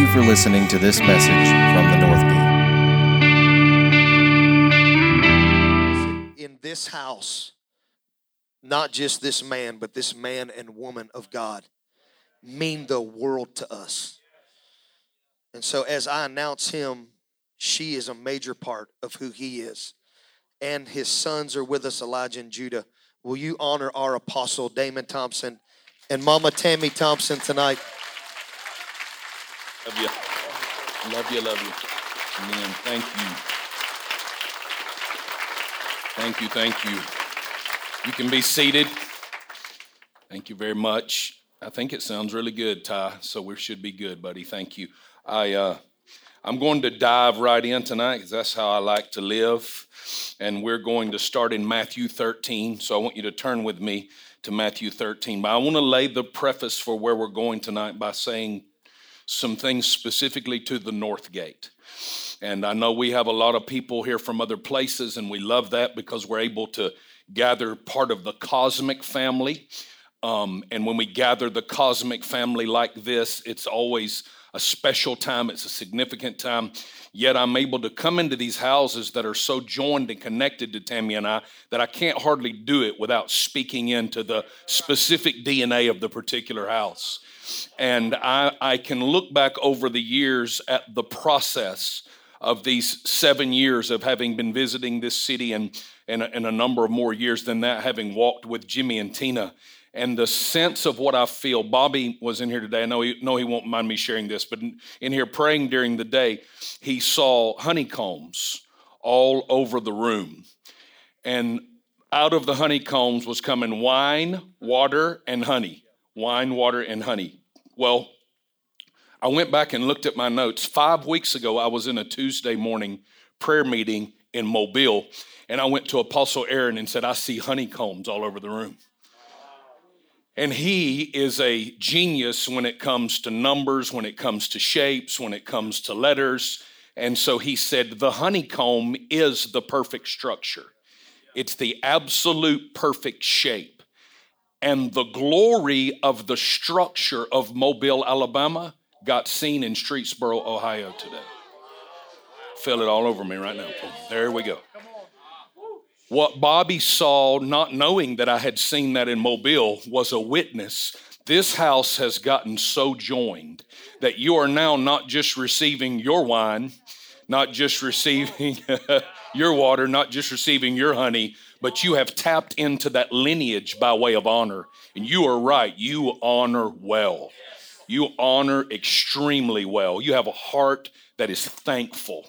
you for listening to this message from the North Gate. in this house, not just this man, but this man and woman of God mean the world to us. And so, as I announce him, she is a major part of who he is. And his sons are with us, Elijah and Judah. Will you honor our apostle, Damon Thompson, and Mama Tammy Thompson tonight? Love you. Love you, love you. Amen. Thank you. Thank you, thank you. You can be seated. Thank you very much. I think it sounds really good, Ty, so we should be good, buddy. Thank you. I, uh, I'm going to dive right in tonight because that's how I like to live. And we're going to start in Matthew 13. So I want you to turn with me to Matthew 13. But I want to lay the preface for where we're going tonight by saying some things specifically to the North Gate. And I know we have a lot of people here from other places, and we love that because we're able to gather part of the cosmic family. Um, and when we gather the cosmic family like this, it's always a special time, it's a significant time. Yet I'm able to come into these houses that are so joined and connected to Tammy and I that I can't hardly do it without speaking into the specific DNA of the particular house. And I, I can look back over the years at the process of these seven years of having been visiting this city and, and, a, and a number of more years than that, having walked with Jimmy and Tina and the sense of what I feel. Bobby was in here today. I know he, know he won't mind me sharing this, but in, in here praying during the day, he saw honeycombs all over the room. And out of the honeycombs was coming wine, water, and honey. Wine, water, and honey. Well, I went back and looked at my notes. Five weeks ago, I was in a Tuesday morning prayer meeting in Mobile, and I went to Apostle Aaron and said, I see honeycombs all over the room. And he is a genius when it comes to numbers, when it comes to shapes, when it comes to letters. And so he said, The honeycomb is the perfect structure, it's the absolute perfect shape. And the glory of the structure of Mobile, Alabama, got seen in Streetsboro, Ohio today. Feel it all over me right now. There we go. What Bobby saw, not knowing that I had seen that in Mobile, was a witness. This house has gotten so joined that you are now not just receiving your wine, not just receiving your water, not just receiving your honey, but you have tapped into that lineage by way of honor. And you are right, you honor well. You honor extremely well. You have a heart that is thankful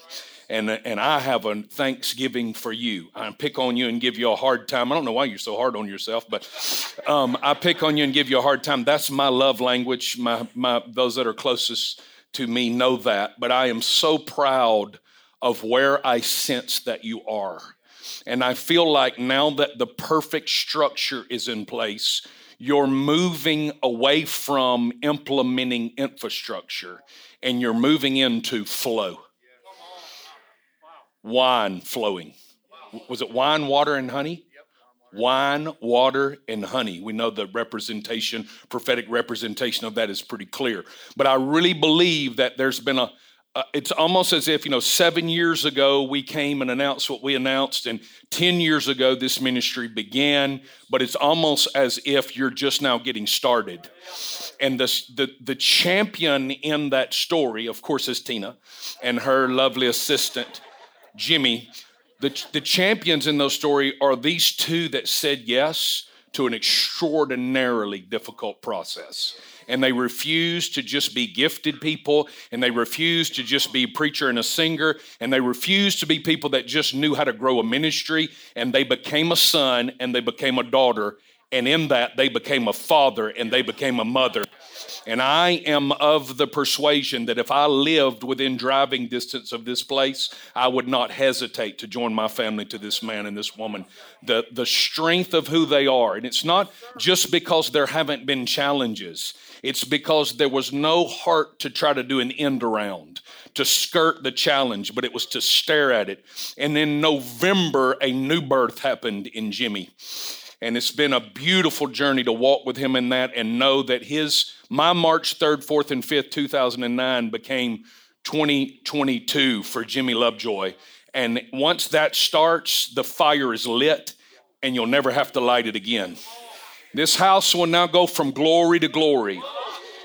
and, and I have a thanksgiving for you. I pick on you and give you a hard time. I don't know why you're so hard on yourself, but um, I pick on you and give you a hard time. That's my love language. My, my, those that are closest to me know that. But I am so proud of where I sense that you are. And I feel like now that the perfect structure is in place, you're moving away from implementing infrastructure and you're moving into flow wine flowing. Was it wine, water, and honey? Wine, water, and honey. We know the representation, prophetic representation of that is pretty clear. But I really believe that there's been a, uh, it's almost as if, you know, seven years ago we came and announced what we announced, and 10 years ago this ministry began, but it's almost as if you're just now getting started. And the, the, the champion in that story, of course, is Tina and her lovely assistant. Jimmy, the, the champions in those stories are these two that said yes to an extraordinarily difficult process. And they refused to just be gifted people, and they refused to just be a preacher and a singer, and they refused to be people that just knew how to grow a ministry, and they became a son and they became a daughter, and in that they became a father and they became a mother. And I am of the persuasion that if I lived within driving distance of this place, I would not hesitate to join my family to this man and this woman. The, the strength of who they are. And it's not just because there haven't been challenges, it's because there was no heart to try to do an end around, to skirt the challenge, but it was to stare at it. And in November, a new birth happened in Jimmy. And it's been a beautiful journey to walk with him in that and know that his my March 3rd, 4th, and 5th, 2009 became 2022 for Jimmy Lovejoy. And once that starts, the fire is lit and you'll never have to light it again. This house will now go from glory to glory.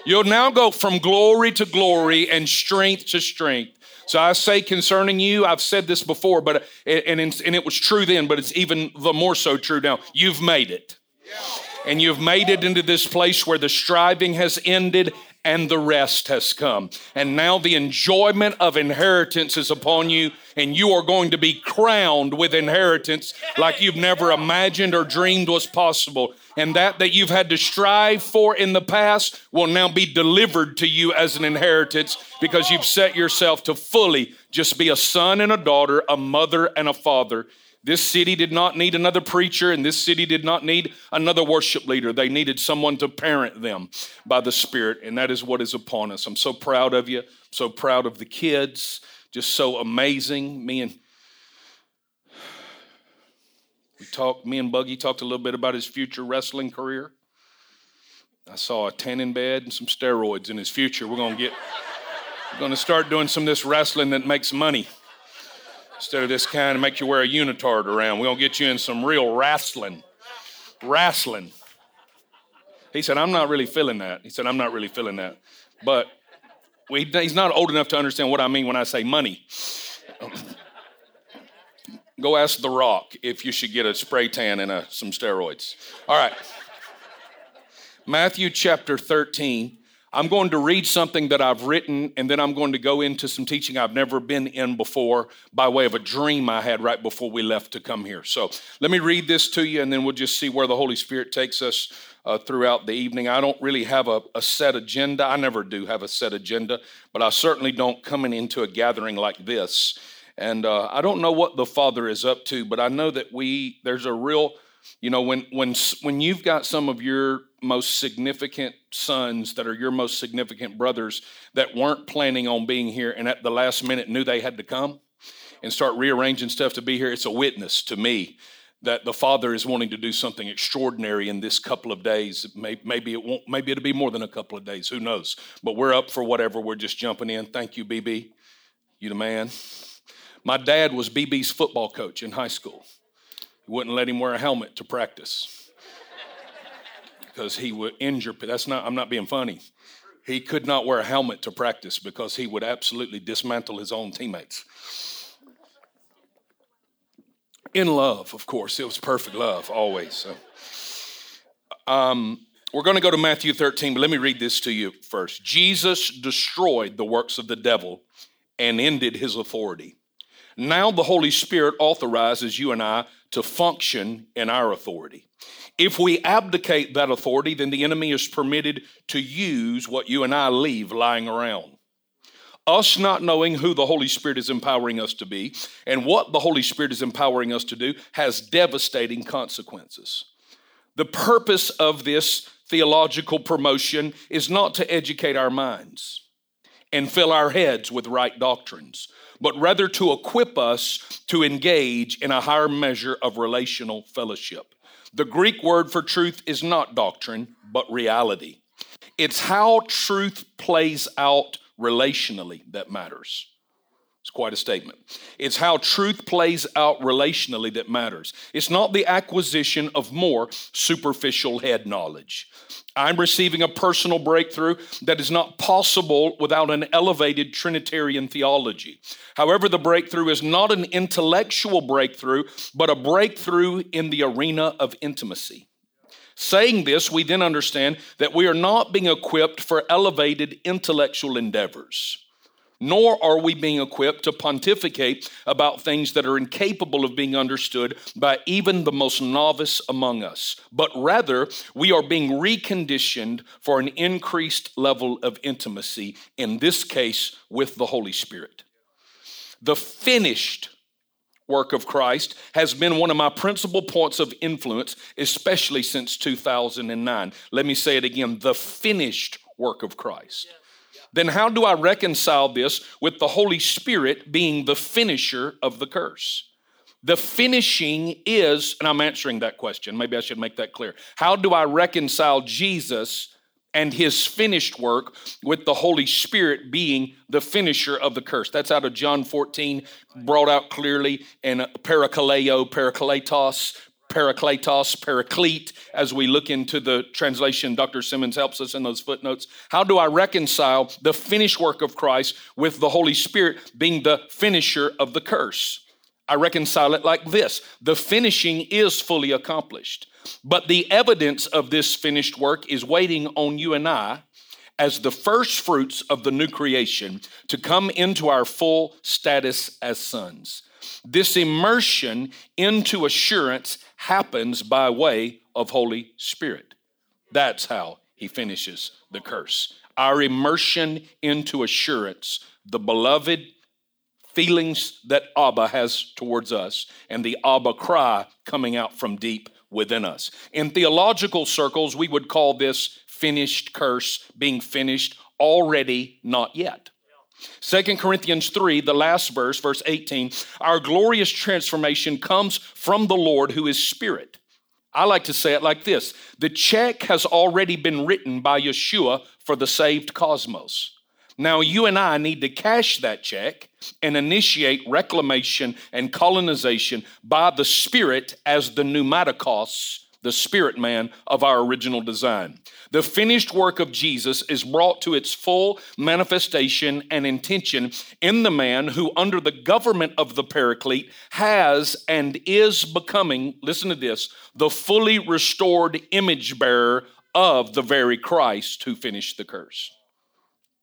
You'll now go from glory to glory and strength to strength. So I say concerning you, I've said this before, but and, and it was true then, but it's even the more so true now. You've made it. And you've made it into this place where the striving has ended and the rest has come. And now the enjoyment of inheritance is upon you, and you are going to be crowned with inheritance like you've never imagined or dreamed was possible. And that that you've had to strive for in the past will now be delivered to you as an inheritance because you've set yourself to fully just be a son and a daughter, a mother and a father this city did not need another preacher, and this city did not need another worship leader. They needed someone to parent them by the Spirit, and that is what is upon us. I'm so proud of you, so proud of the kids, just so amazing. Me and we talked, me and Buggy talked a little bit about his future wrestling career. I saw a tanning bed and some steroids in his future. We're gonna get, we're gonna start doing some of this wrestling that makes money. Instead of this kind of make you wear a unitard around, we're to get you in some real wrestling. Wrestling. He said, I'm not really feeling that. He said, I'm not really feeling that. But he's not old enough to understand what I mean when I say money. Go ask The Rock if you should get a spray tan and a, some steroids. All right. Matthew chapter 13. I'm going to read something that I've written, and then I'm going to go into some teaching I've never been in before by way of a dream I had right before we left to come here. So let me read this to you, and then we'll just see where the Holy Spirit takes us uh, throughout the evening. I don't really have a, a, set agenda. I never do have a set agenda, but I certainly don't coming into a gathering like this. And uh, I don't know what the Father is up to, but I know that we there's a real you know, when when when you've got some of your most significant sons that are your most significant brothers that weren't planning on being here and at the last minute knew they had to come and start rearranging stuff to be here, it's a witness to me that the Father is wanting to do something extraordinary in this couple of days. Maybe it won't. Maybe it'll be more than a couple of days. Who knows? But we're up for whatever. We're just jumping in. Thank you, BB. You the man. My dad was BB's football coach in high school. He wouldn't let him wear a helmet to practice because he would injure. That's not. I'm not being funny. He could not wear a helmet to practice because he would absolutely dismantle his own teammates. In love, of course, it was perfect love always. So, um, we're going to go to Matthew 13, but let me read this to you first. Jesus destroyed the works of the devil and ended his authority. Now the Holy Spirit authorizes you and I to function in our authority. If we abdicate that authority, then the enemy is permitted to use what you and I leave lying around. Us not knowing who the Holy Spirit is empowering us to be and what the Holy Spirit is empowering us to do has devastating consequences. The purpose of this theological promotion is not to educate our minds and fill our heads with right doctrines, but rather to equip us to engage in a higher measure of relational fellowship. The Greek word for truth is not doctrine, but reality. It's how truth plays out relationally that matters. It's quite a statement. It's how truth plays out relationally that matters. It's not the acquisition of more superficial head knowledge. I'm receiving a personal breakthrough that is not possible without an elevated Trinitarian theology. However, the breakthrough is not an intellectual breakthrough, but a breakthrough in the arena of intimacy. Saying this, we then understand that we are not being equipped for elevated intellectual endeavors nor are we being equipped to pontificate about things that are incapable of being understood by even the most novice among us, but rather we are being reconditioned for an increased level of intimacy, in this case with the Holy Spirit. The finished work of Christ has been one of my principal points of influence, especially since 2009. Let me say it again the finished work of Christ. Yeah then how do I reconcile this with the Holy Spirit being the finisher of the curse? The finishing is, and I'm answering that question. Maybe I should make that clear. How do I reconcile Jesus and his finished work with the Holy Spirit being the finisher of the curse? That's out of John 14, brought out clearly in parakaleo, parakletos, parakletos, paraclete, as we look into the translation, Dr. Simmons helps us in those footnotes. How do I reconcile the finished work of Christ with the Holy Spirit being the finisher of the curse? I reconcile it like this the finishing is fully accomplished, but the evidence of this finished work is waiting on you and I as the first fruits of the new creation to come into our full status as sons. This immersion into assurance happens by way of Holy Spirit. That's how he finishes the curse. Our immersion into assurance, the beloved feelings that Abba has towards us, and the Abba cry coming out from deep within us. In theological circles, we would call this finished curse, being finished already, not yet. Second Corinthians 3, the last verse, verse 18, our glorious transformation comes from the Lord who is Spirit. I like to say it like this the check has already been written by Yeshua for the saved cosmos. Now, you and I need to cash that check and initiate reclamation and colonization by the Spirit as the pneumatikos, the spirit man of our original design. The finished work of Jesus is brought to its full manifestation and intention in the man who, under the government of the Paraclete, has and is becoming, listen to this, the fully restored image bearer of the very Christ who finished the curse.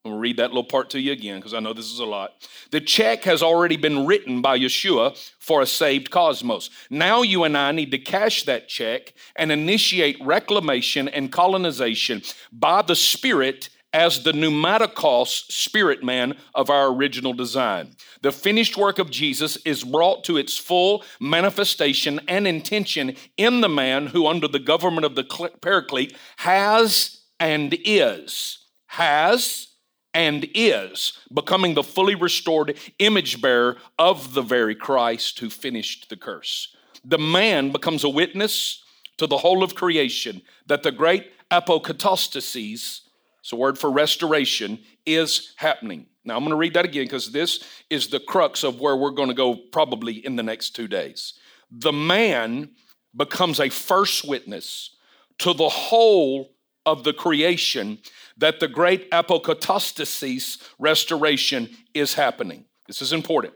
I'm going to read that little part to you again because I know this is a lot. The check has already been written by Yeshua for a saved cosmos. Now you and I need to cash that check and initiate reclamation and colonization by the Spirit as the pneumatikos spirit man of our original design. The finished work of Jesus is brought to its full manifestation and intention in the man who, under the government of the Paraclete, has and is. Has and is becoming the fully restored image bearer of the very Christ who finished the curse. The man becomes a witness to the whole of creation that the great apokatastasis, it's a word for restoration, is happening. Now I'm going to read that again because this is the crux of where we're going to go probably in the next two days. The man becomes a first witness to the whole of the creation that the great apokatastasis restoration is happening. This is important.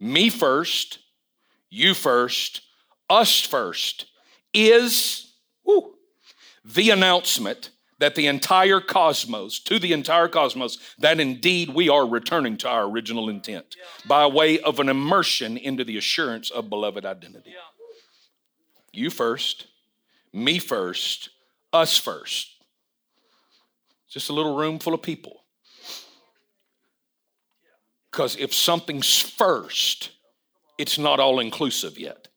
Me first, you first, us first is whew, the announcement that the entire cosmos, to the entire cosmos, that indeed we are returning to our original intent by way of an immersion into the assurance of beloved identity. You first, me first, us first. Just a little room full of people. Because if something's first, it's not all inclusive yet.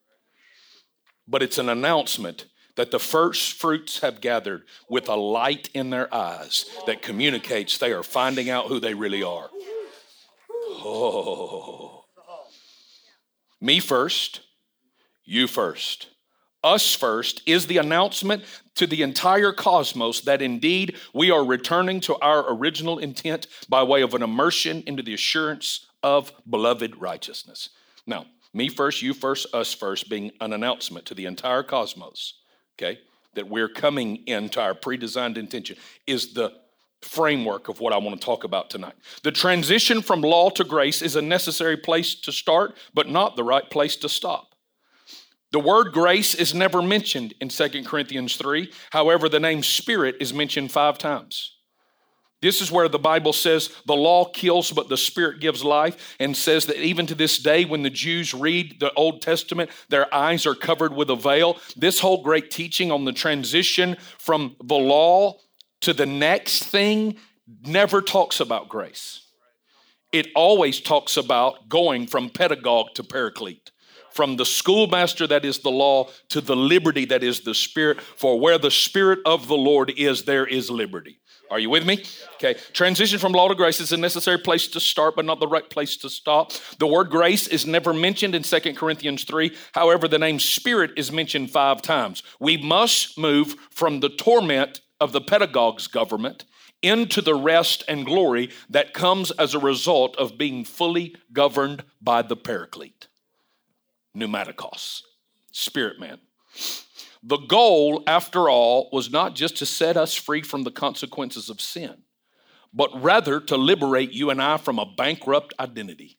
But it's an announcement that the first fruits have gathered with a light in their eyes that communicates they are finding out who they really are. Oh. Me first, you first us first is the announcement to the entire cosmos that indeed we are returning to our original intent by way of an immersion into the assurance of beloved righteousness. Now, me first, you first, us first being an announcement to the entire cosmos, okay, that we're coming into our pre designed intention is the framework of what I want to talk about tonight. The transition from law to grace is a necessary place to start, but not the right place to stop. The word grace is never mentioned in 2 Corinthians 3. However, the name Spirit is mentioned five times. This is where the Bible says the law kills, but the Spirit gives life, and says that even to this day, when the Jews read the Old Testament, their eyes are covered with a veil. This whole great teaching on the transition from the law to the next thing never talks about grace. It always talks about going from pedagogue to paraclete from the schoolmaster that is the law to the liberty that is the spirit. For where the spirit of the Lord is, there is liberty. Are you with me? Okay. Transition from law to grace is a necessary place to start, but not the right place to stop. The word grace is never mentioned in 2 Corinthians 3. However, the name spirit is mentioned five times. We must move from the torment of the pedagogue's government into the rest and glory that comes as a result of being fully governed by the paraclete. Pneumatikos, spirit man. The goal, after all, was not just to set us free from the consequences of sin, but rather to liberate you and I from a bankrupt identity.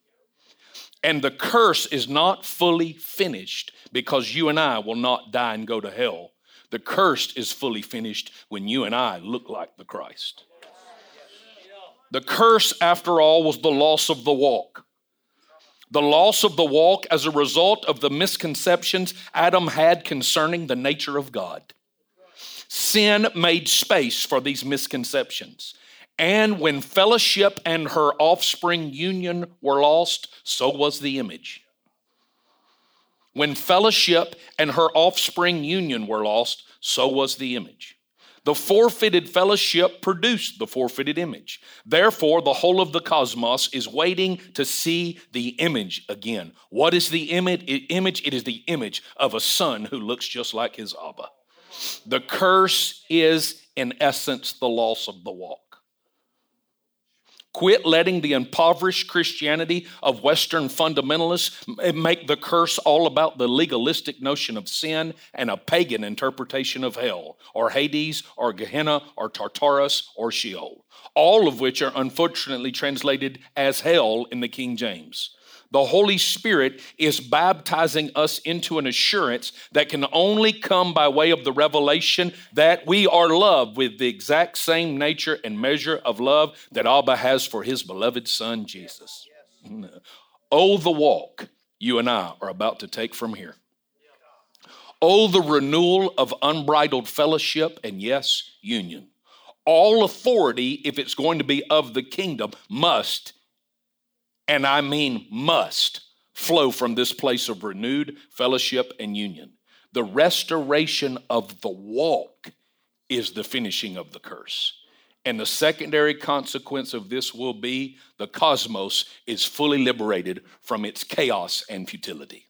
And the curse is not fully finished because you and I will not die and go to hell. The curse is fully finished when you and I look like the Christ. The curse, after all, was the loss of the walk. The loss of the walk as a result of the misconceptions Adam had concerning the nature of God. Sin made space for these misconceptions. And when fellowship and her offspring union were lost, so was the image. When fellowship and her offspring union were lost, so was the image. The forfeited fellowship produced the forfeited image. Therefore, the whole of the cosmos is waiting to see the image again. What is the image? It is the image of a son who looks just like his Abba. The curse is, in essence, the loss of the walk. Quit letting the impoverished Christianity of Western fundamentalists make the curse all about the legalistic notion of sin and a pagan interpretation of hell, or Hades, or Gehenna, or Tartarus, or Sheol, all of which are unfortunately translated as hell in the King James. The Holy Spirit is baptizing us into an assurance that can only come by way of the revelation that we are loved with the exact same nature and measure of love that Abba has for his beloved Son, Jesus. Oh, the walk you and I are about to take from here. Oh, the renewal of unbridled fellowship and, yes, union. All authority, if it's going to be of the kingdom, must and I mean must, flow from this place of renewed fellowship and union. The restoration of the walk is the finishing of the curse. And the secondary consequence of this will be the cosmos is fully liberated from its chaos and futility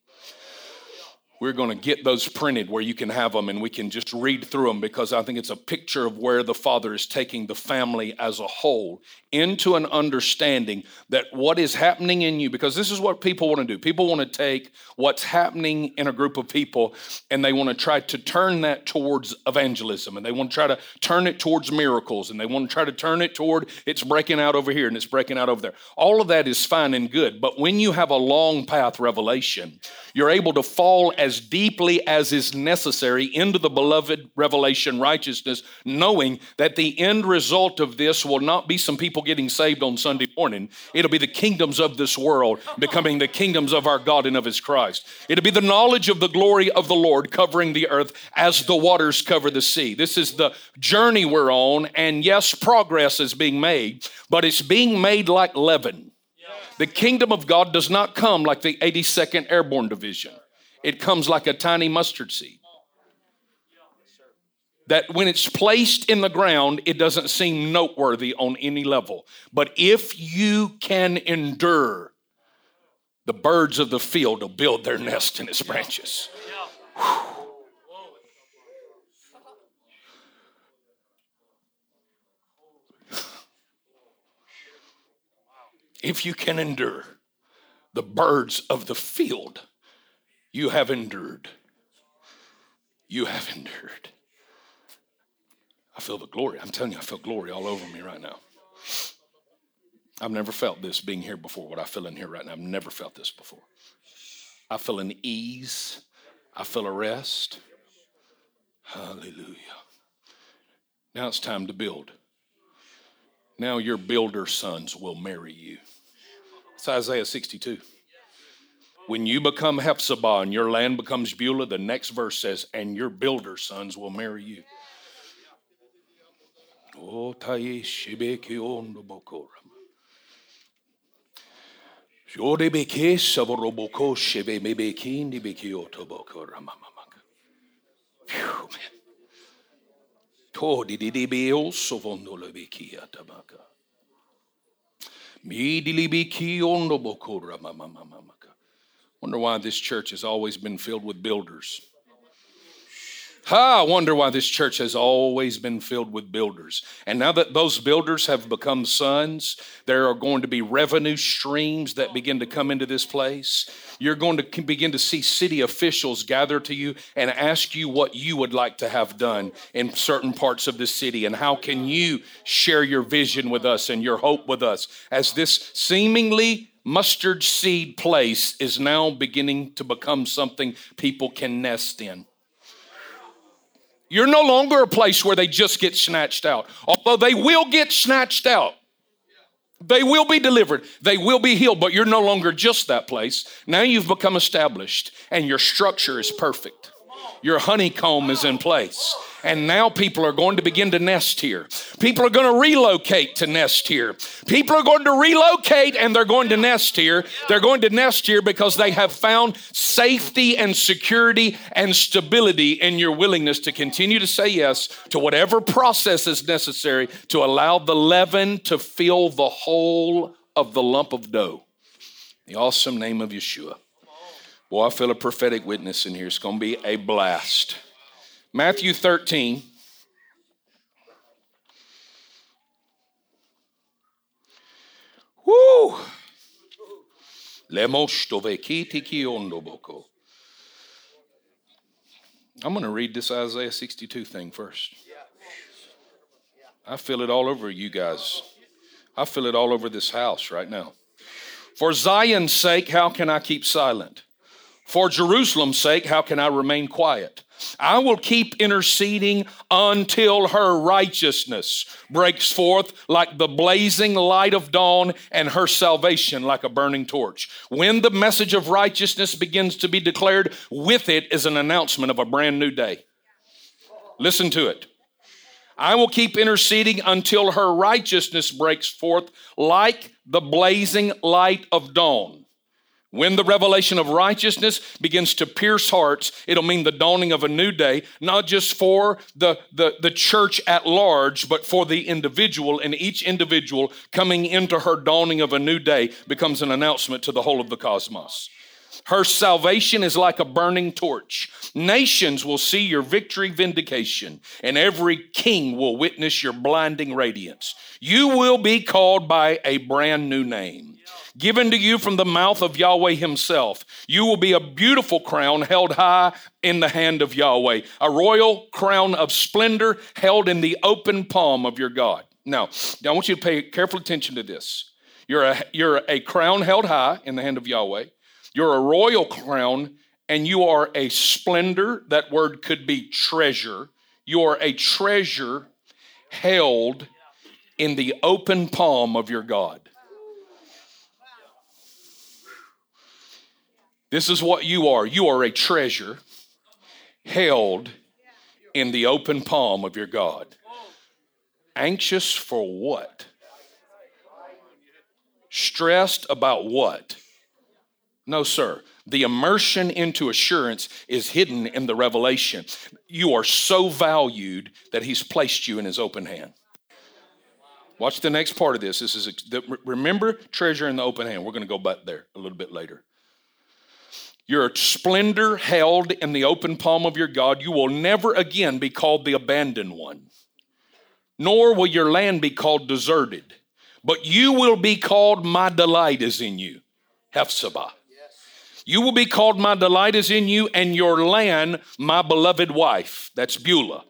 we're going to get those printed where you can have them and we can just read through them because I think it's a picture of where the Father is taking the family as a whole into an understanding that what is happening in you, because this is what people want to do. People want to take what's happening in a group of people and they want to try to turn that towards evangelism and they want to try to turn it towards miracles and they want to try to turn it toward it's breaking out over here and it's breaking out over there. All of that is fine and good, but when you have a long path revelation, you're able to fall as deeply as is necessary into the beloved revelation righteousness, knowing that the end result of this will not be some people getting saved on Sunday morning. It'll be the kingdoms of this world becoming the kingdoms of our God and of his Christ. It'll be the knowledge of the glory of the Lord covering the earth as the waters cover the sea. This is the journey we're on, and yes, progress is being made, but it's being made like leaven. The kingdom of God does not come like the 82nd Airborne Division, it comes like a tiny mustard seed. That when it's placed in the ground, it doesn't seem noteworthy on any level. But if you can endure, the birds of the field will build their nest in its branches. If you can endure the birds of the field, you have endured. You have endured. I feel the glory. I'm telling you, I feel glory all over me right now. I've never felt this being here before, what I feel in here right now. I've never felt this before. I feel an ease, I feel a rest. Hallelujah. Now it's time to build. Now your builder sons will marry you. It's Isaiah 62. When you become Hephzibah and your land becomes Beulah, the next verse says, and your builder sons will marry you. Oh, To di di di bi o so vondo le bi ki atabaka. Mi di li bi ki ondo bokura ma ma ma ma ma. Wonder why this church has always been filled with builders. I wonder why this church has always been filled with builders. And now that those builders have become sons, there are going to be revenue streams that begin to come into this place. You're going to begin to see city officials gather to you and ask you what you would like to have done in certain parts of the city and how can you share your vision with us and your hope with us as this seemingly mustard seed place is now beginning to become something people can nest in. You're no longer a place where they just get snatched out, although they will get snatched out. They will be delivered. They will be healed, but you're no longer just that place. Now you've become established and your structure is perfect. Your honeycomb is in place. And now people are going to begin to nest here. People are going to relocate to nest here. People are going to relocate and they're going to nest here. They're going to nest here because they have found safety and security and stability in your willingness to continue to say yes to whatever process is necessary to allow the leaven to fill the whole of the lump of dough. The awesome name of Yeshua. Boy, I feel a prophetic witness in here. It's going to be a blast. Matthew 13. Woo! I'm going to read this Isaiah 62 thing first. I feel it all over you guys. I feel it all over this house right now. For Zion's sake, how can I keep silent? For Jerusalem's sake, how can I remain quiet? I will keep interceding until her righteousness breaks forth like the blazing light of dawn and her salvation like a burning torch. When the message of righteousness begins to be declared, with it is an announcement of a brand new day. Listen to it. I will keep interceding until her righteousness breaks forth like the blazing light of dawn. When the revelation of righteousness begins to pierce hearts, it'll mean the dawning of a new day, not just for the, the, the church at large, but for the individual. And each individual coming into her dawning of a new day becomes an announcement to the whole of the cosmos. Her salvation is like a burning torch. Nations will see your victory vindication, and every king will witness your blinding radiance. You will be called by a brand new name given to you from the mouth of Yahweh Himself. You will be a beautiful crown held high in the hand of Yahweh, a royal crown of splendor held in the open palm of your God. Now, I want you to pay careful attention to this. You're a, you're a crown held high in the hand of Yahweh. You're a royal crown, and you are a splendor. That word could be treasure. You are a treasure held in the open palm of your God. This is what you are. You are a treasure held in the open palm of your God. Anxious for what? Stressed about what? No, sir. The immersion into assurance is hidden in the revelation. You are so valued that He's placed you in His open hand. Watch the next part of this. This is remember treasure in the open hand. We're going to go back there a little bit later. Your splendor held in the open palm of your God. You will never again be called the abandoned one, nor will your land be called deserted. But you will be called, My delight is in you. Hephzibah. You will be called, My delight is in you, and your land, my beloved wife. That's Beulah.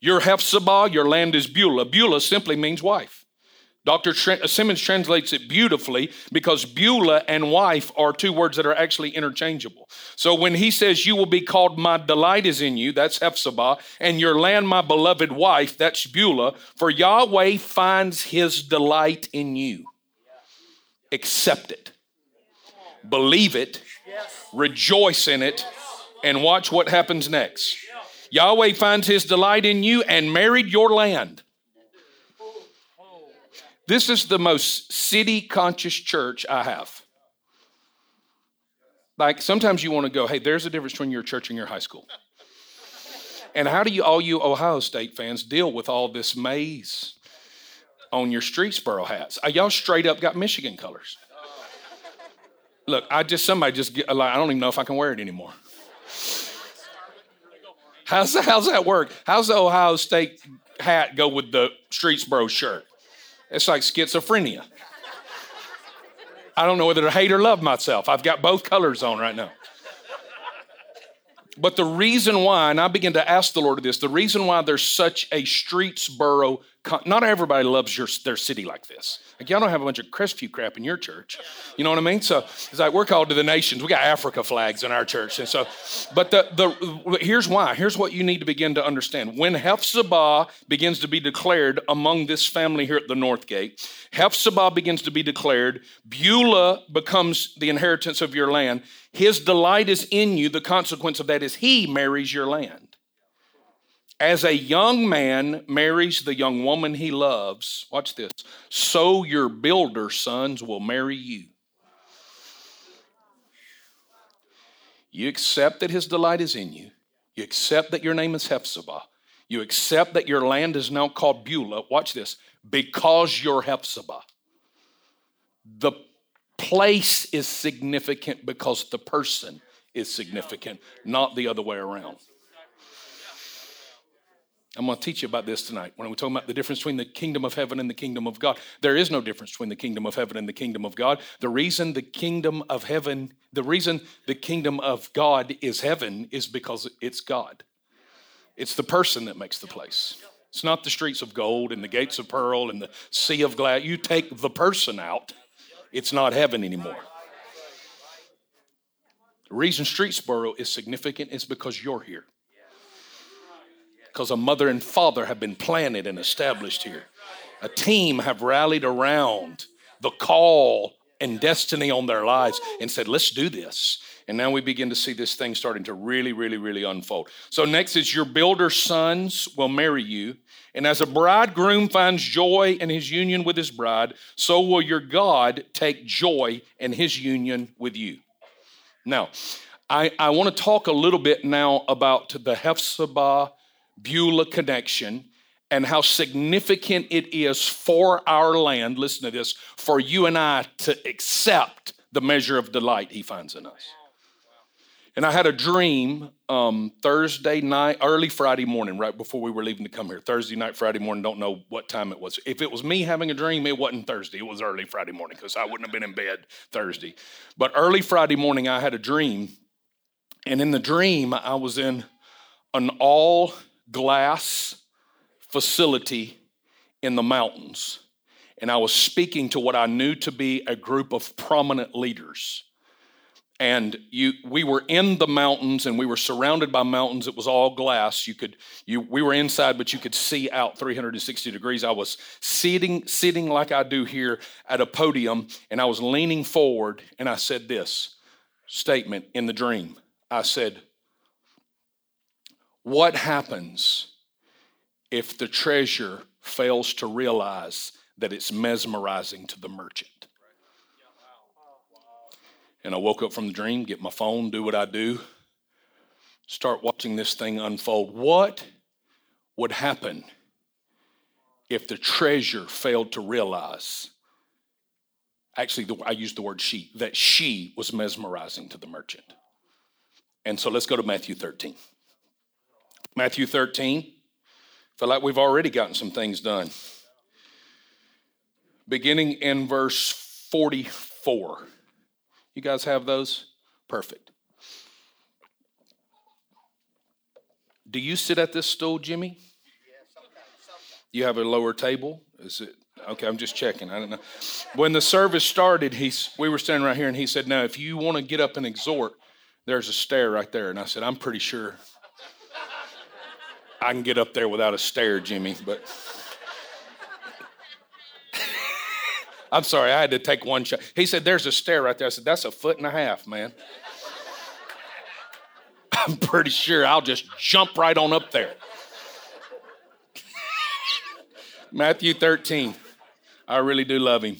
Your Hephzibah, your land is Beulah. Beulah simply means wife. Dr. Uh, Simmons translates it beautifully because Beulah and wife are two words that are actually interchangeable. So when he says, You will be called, My delight is in you, that's Hephzibah, and your land, my beloved wife, that's Beulah, for Yahweh finds his delight in you. Accept it, believe it, rejoice in it, and watch what happens next. Yahweh finds his delight in you and married your land. This is the most city conscious church I have. Like sometimes you want to go, hey, there's a difference between your church and your high school. And how do you, all you Ohio State fans, deal with all this maize on your Streetsboro hats? Uh, y'all straight up got Michigan colors. Look, I just somebody just like I don't even know if I can wear it anymore. How's how's that work? How's the Ohio State hat go with the Streetsboro shirt? It's like schizophrenia. I don't know whether to hate or love myself. I've got both colors on right now. But the reason why, and I begin to ask the Lord of this, the reason why there's such a Streetsboro, not everybody loves your, their city like this. Like y'all don't have a bunch of Crestview crap in your church. You know what I mean? So it's like we're called to the nations. We got Africa flags in our church. And so, but the, the here's why. Here's what you need to begin to understand. When Hephzibah begins to be declared among this family here at the North Gate, Hephzibah begins to be declared, Beulah becomes the inheritance of your land. His delight is in you. The consequence of that is he marries your land. As a young man marries the young woman he loves, watch this, so your builder sons will marry you. You accept that his delight is in you. You accept that your name is Hephzibah. You accept that your land is now called Beulah. Watch this, because you're Hephzibah. The place is significant because the person is significant, not the other way around. I'm going to teach you about this tonight. When we're talking about the difference between the kingdom of heaven and the kingdom of God, there is no difference between the kingdom of heaven and the kingdom of God. The reason the kingdom of heaven, the reason the kingdom of God is heaven is because it's God. It's the person that makes the place. It's not the streets of gold and the gates of pearl and the sea of glass. You take the person out, it's not heaven anymore. The reason Streetsboro is significant is because you're here because a mother and father have been planted and established here. A team have rallied around the call and destiny on their lives and said, let's do this. And now we begin to see this thing starting to really, really, really unfold. So, next is your builder sons will marry you. And as a bridegroom finds joy in his union with his bride, so will your God take joy in his union with you. Now, I, I want to talk a little bit now about the Hephzibah Beulah connection and how significant it is for our land, listen to this, for you and I to accept the measure of delight he finds in us. And I had a dream um, Thursday night, early Friday morning, right before we were leaving to come here. Thursday night, Friday morning, don't know what time it was. If it was me having a dream, it wasn't Thursday. It was early Friday morning because I wouldn't have been in bed Thursday. But early Friday morning, I had a dream. And in the dream, I was in an all glass facility in the mountains. And I was speaking to what I knew to be a group of prominent leaders. And you, we were in the mountains and we were surrounded by mountains. It was all glass. You could, you, we were inside, but you could see out 360 degrees. I was sitting, sitting like I do here at a podium, and I was leaning forward, and I said this statement in the dream. I said, what happens if the treasure fails to realize that it's mesmerizing to the merchant? And I woke up from the dream, get my phone, do what I do, start watching this thing unfold. What would happen if the treasure failed to realize? Actually, I used the word she, that she was mesmerizing to the merchant. And so let's go to Matthew 13. Matthew 13. Feel like we've already gotten some things done. Beginning in verse 44. You guys have those? Perfect. Do you sit at this stool, Jimmy? You have a lower table? Is it okay? I'm just checking. I don't know. When the service started, he's we were standing right here, and he said, "Now, if you want to get up and exhort, there's a stair right there." And I said, "I'm pretty sure I can get up there without a stair, Jimmy, but I'm sorry, I had to take one shot. He said, There's a stair right there. I said, That's a foot and a half, man. I'm pretty sure I'll just jump right on up there. Matthew 13. I really do love him.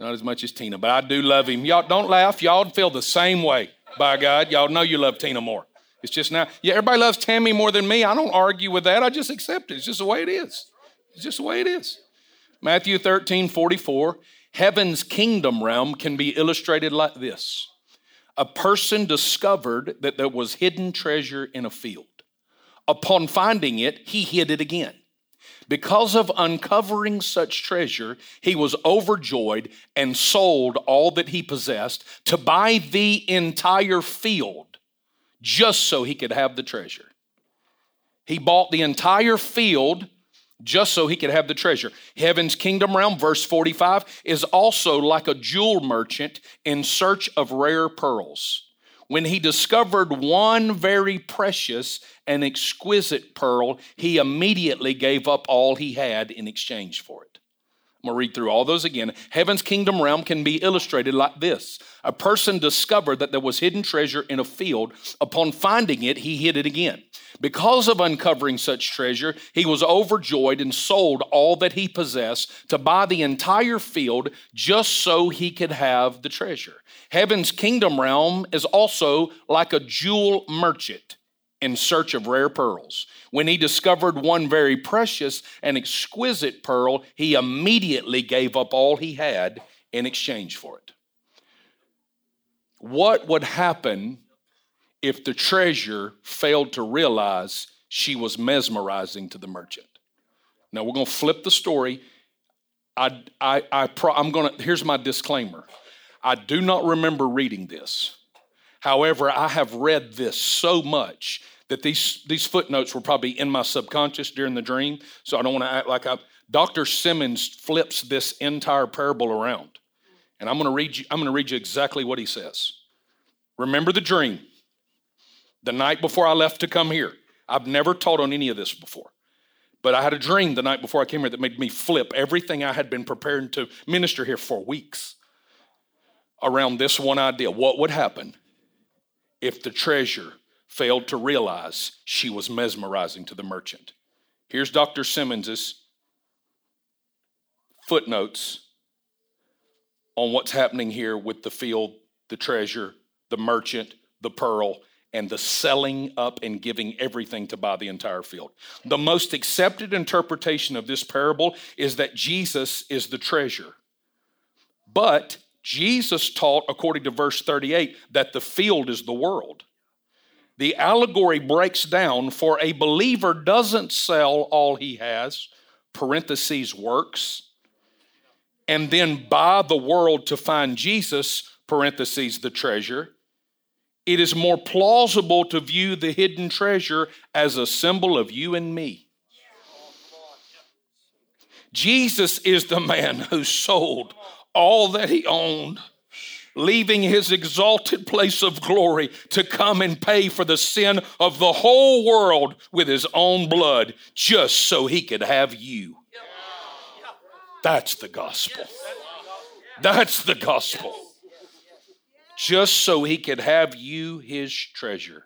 Not as much as Tina, but I do love him. Y'all don't laugh. Y'all feel the same way. By God, y'all know you love Tina more. It's just now. Yeah, everybody loves Tammy more than me. I don't argue with that. I just accept it. It's just the way it is. It's just the way it is. Matthew 13, 44. Heaven's kingdom realm can be illustrated like this A person discovered that there was hidden treasure in a field. Upon finding it, he hid it again. Because of uncovering such treasure, he was overjoyed and sold all that he possessed to buy the entire field just so he could have the treasure. He bought the entire field just so he could have the treasure. Heaven's kingdom realm, verse 45, is also like a jewel merchant in search of rare pearls. When he discovered one very precious and exquisite pearl, he immediately gave up all he had in exchange for it. I'm gonna read through all those again. Heaven's kingdom realm can be illustrated like this A person discovered that there was hidden treasure in a field. Upon finding it, he hid it again. Because of uncovering such treasure, he was overjoyed and sold all that he possessed to buy the entire field just so he could have the treasure. Heaven's kingdom realm is also like a jewel merchant in search of rare pearls. When he discovered one very precious and exquisite pearl, he immediately gave up all he had in exchange for it. What would happen if the treasure failed to realize she was mesmerizing to the merchant? Now we're going to flip the story. I, I, I pro, I'm going to, here's my disclaimer. I do not remember reading this. However, I have read this so much that these, these footnotes were probably in my subconscious during the dream, so I don't want to act like I. Dr. Simmons flips this entire parable around. And I'm going to read you, I'm going to read you exactly what he says. Remember the dream. The night before I left to come here. I've never taught on any of this before. But I had a dream the night before I came here that made me flip everything I had been preparing to minister here for weeks around this one idea. What would happen if the treasure failed to realize she was mesmerizing to the merchant. Here's Dr. Simmons's footnotes on what's happening here with the field, the treasure, the merchant, the pearl, and the selling up and giving everything to buy the entire field. The most accepted interpretation of this parable is that Jesus is the treasure. But Jesus taught, according to verse 38, that the field is the world the allegory breaks down for a believer doesn't sell all he has, parentheses works, and then buy the world to find Jesus, parentheses the treasure. It is more plausible to view the hidden treasure as a symbol of you and me. Jesus is the man who sold all that he owned leaving his exalted place of glory to come and pay for the sin of the whole world with his own blood just so he could have you. That's the gospel. That's the gospel. Just so he could have you his treasure.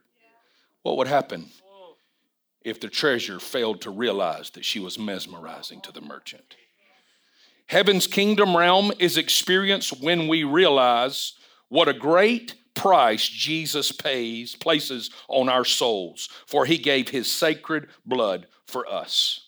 What would happen if the treasure failed to realize that she was mesmerizing to the merchant? Heaven's kingdom realm is experienced when we realize what a great price Jesus pays, places on our souls, for he gave his sacred blood for us.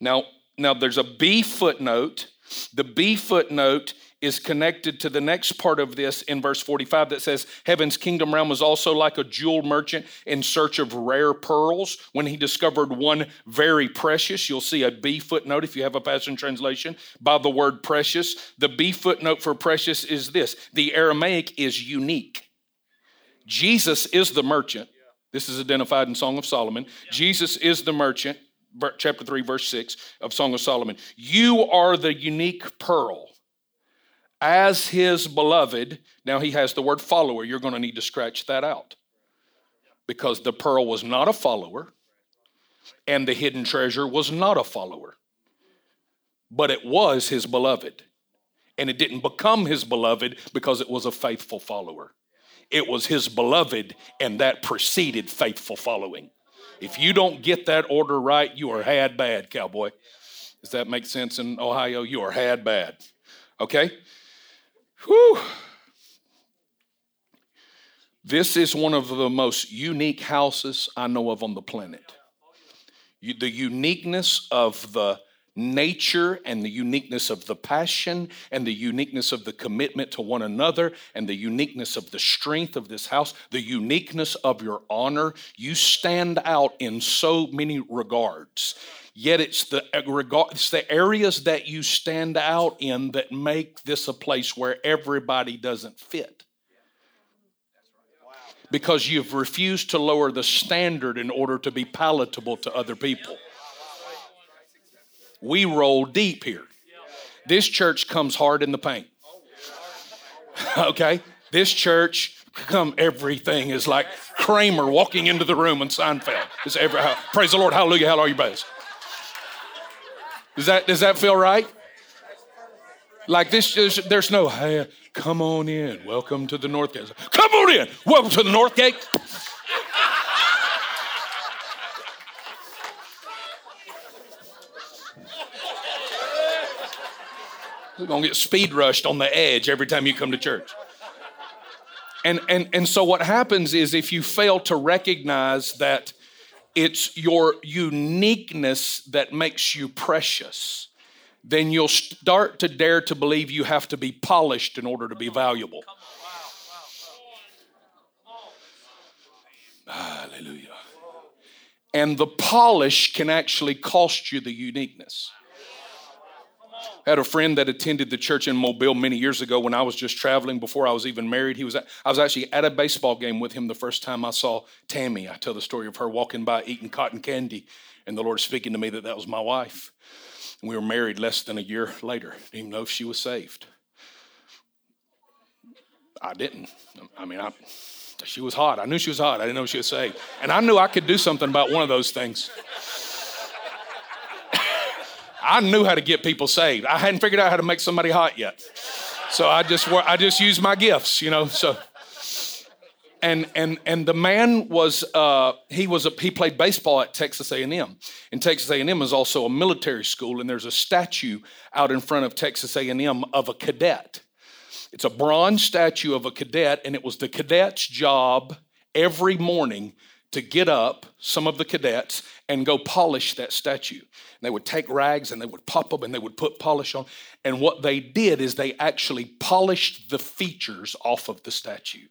Now, now there's a B footnote. The B footnote is connected to the next part of this in verse 45 that says, Heaven's kingdom realm was also like a jewel merchant in search of rare pearls. When he discovered one very precious, you'll see a B footnote if you have a Passion Translation by the word precious. The B footnote for precious is this the Aramaic is unique. Jesus is the merchant. This is identified in Song of Solomon. Jesus is the merchant, chapter 3, verse 6 of Song of Solomon. You are the unique pearl as his beloved. Now he has the word follower. You're going to need to scratch that out because the pearl was not a follower and the hidden treasure was not a follower, but it was his beloved. And it didn't become his beloved because it was a faithful follower. It was his beloved, and that preceded faithful following. If you don't get that order right, you are had bad, cowboy. Does that make sense in Ohio? You are had bad. Okay? Whew. This is one of the most unique houses I know of on the planet. You, the uniqueness of the nature and the uniqueness of the passion and the uniqueness of the commitment to one another and the uniqueness of the strength of this house, the uniqueness of your honor. You stand out in so many regards. Yet it's the, it's the areas that you stand out in that make this a place where everybody doesn't fit. Because you've refused to lower the standard in order to be palatable to other people. We roll deep here. This church comes hard in the paint. okay? This church come everything is like Kramer walking into the room in Seinfeld. Is every, praise the Lord, hallelujah, how are you, boys? Does that does that feel right? Like this, there's, there's no hey, come on in, welcome to the North Gate. Come on in, welcome to the North Gate. You're gonna get speed rushed on the edge every time you come to church. And, and, and so what happens is if you fail to recognize that it's your uniqueness that makes you precious, then you'll start to dare to believe you have to be polished in order to be valuable. Hallelujah. And the polish can actually cost you the uniqueness. I had a friend that attended the church in Mobile many years ago when I was just traveling before I was even married. He was at, I was actually at a baseball game with him the first time I saw Tammy. I tell the story of her walking by eating cotton candy and the Lord speaking to me that that was my wife. And we were married less than a year later. Didn't even know if she was saved. I didn't. I mean, I, she was hot. I knew she was hot. I didn't know she was saved. And I knew I could do something about one of those things. I knew how to get people saved. I hadn't figured out how to make somebody hot yet. So I just I just used my gifts, you know. So and and and the man was uh, he was a, he played baseball at Texas A&M, and Texas A&M is also a military school, and there's a statue out in front of Texas A&M of a cadet. It's a bronze statue of a cadet, and it was the cadet's job every morning to get up, some of the cadets, and go polish that statue. And they would take rags and they would pop them and they would put polish on. And what they did is they actually polished the features off of the statue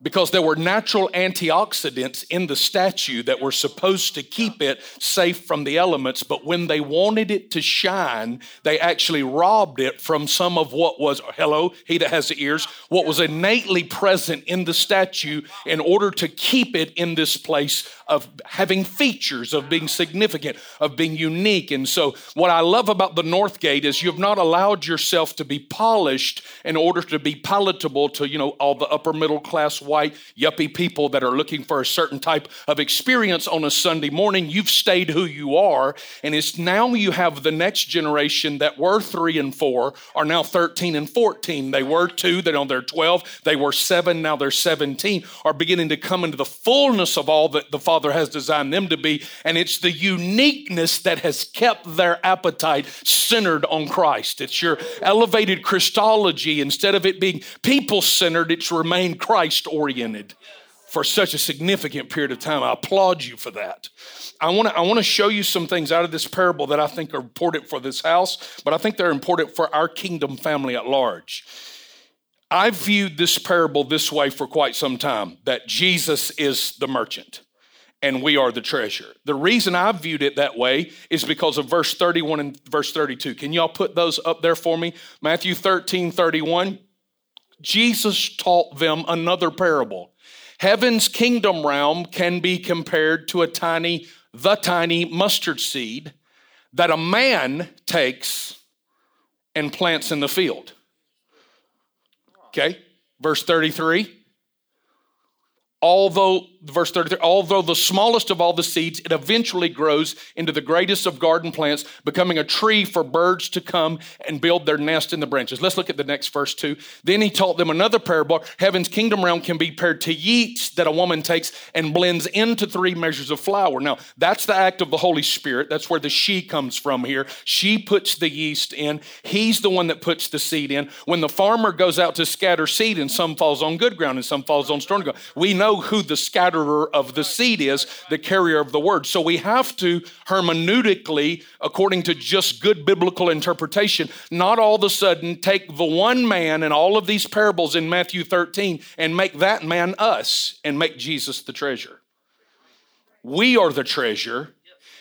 because there were natural antioxidants in the statue that were supposed to keep it safe from the elements, but when they wanted it to shine, they actually robbed it from some of what was, hello, he that has the ears, what was innately present in the statue in order to keep it in this place of having features, of being significant, of being unique. And so, what I love about the North Gate is you've not allowed yourself to be polished in order to be palatable to, you know, all the upper middle class white yuppie people that are looking for a certain type of experience on a Sunday morning. You've stayed who you are. And it's now you have the next generation that were three and four are now 13 and 14. They were two, then they're 12. They were seven, now they're 17, are beginning to come into the fullness of all that the Father Father has designed them to be. And it's the uniqueness that has kept their appetite centered on Christ. It's your elevated Christology. Instead of it being people centered, it's remained Christ oriented for such a significant period of time. I applaud you for that. I want to I want to show you some things out of this parable that I think are important for this house, but I think they're important for our kingdom family at large. I've viewed this parable this way for quite some time that Jesus is the merchant and we are the treasure. The reason I viewed it that way is because of verse 31 and verse 32. Can y'all put those up there for me? Matthew 13, 31. Jesus taught them another parable. Heaven's kingdom realm can be compared to a tiny, the tiny mustard seed that a man takes and plants in the field. Okay, verse 33. Although verse 33, although the smallest of all the seeds, it eventually grows into the greatest of garden plants, becoming a tree for birds to come and build their nest in the branches. Let's look at the next verse too. Then he taught them another parable. Heaven's kingdom realm can be paired to yeast that a woman takes and blends into three measures of flour. Now, that's the act of the Holy Spirit. That's where the she comes from here. She puts the yeast in. He's the one that puts the seed in. When the farmer goes out to scatter seed and some falls on good ground and some falls on stony ground, we know who the scatterer of the seed is, the carrier of the word. So we have to hermeneutically, according to just good biblical interpretation, not all of a sudden take the one man and all of these parables in Matthew 13 and make that man us and make Jesus the treasure. We are the treasure.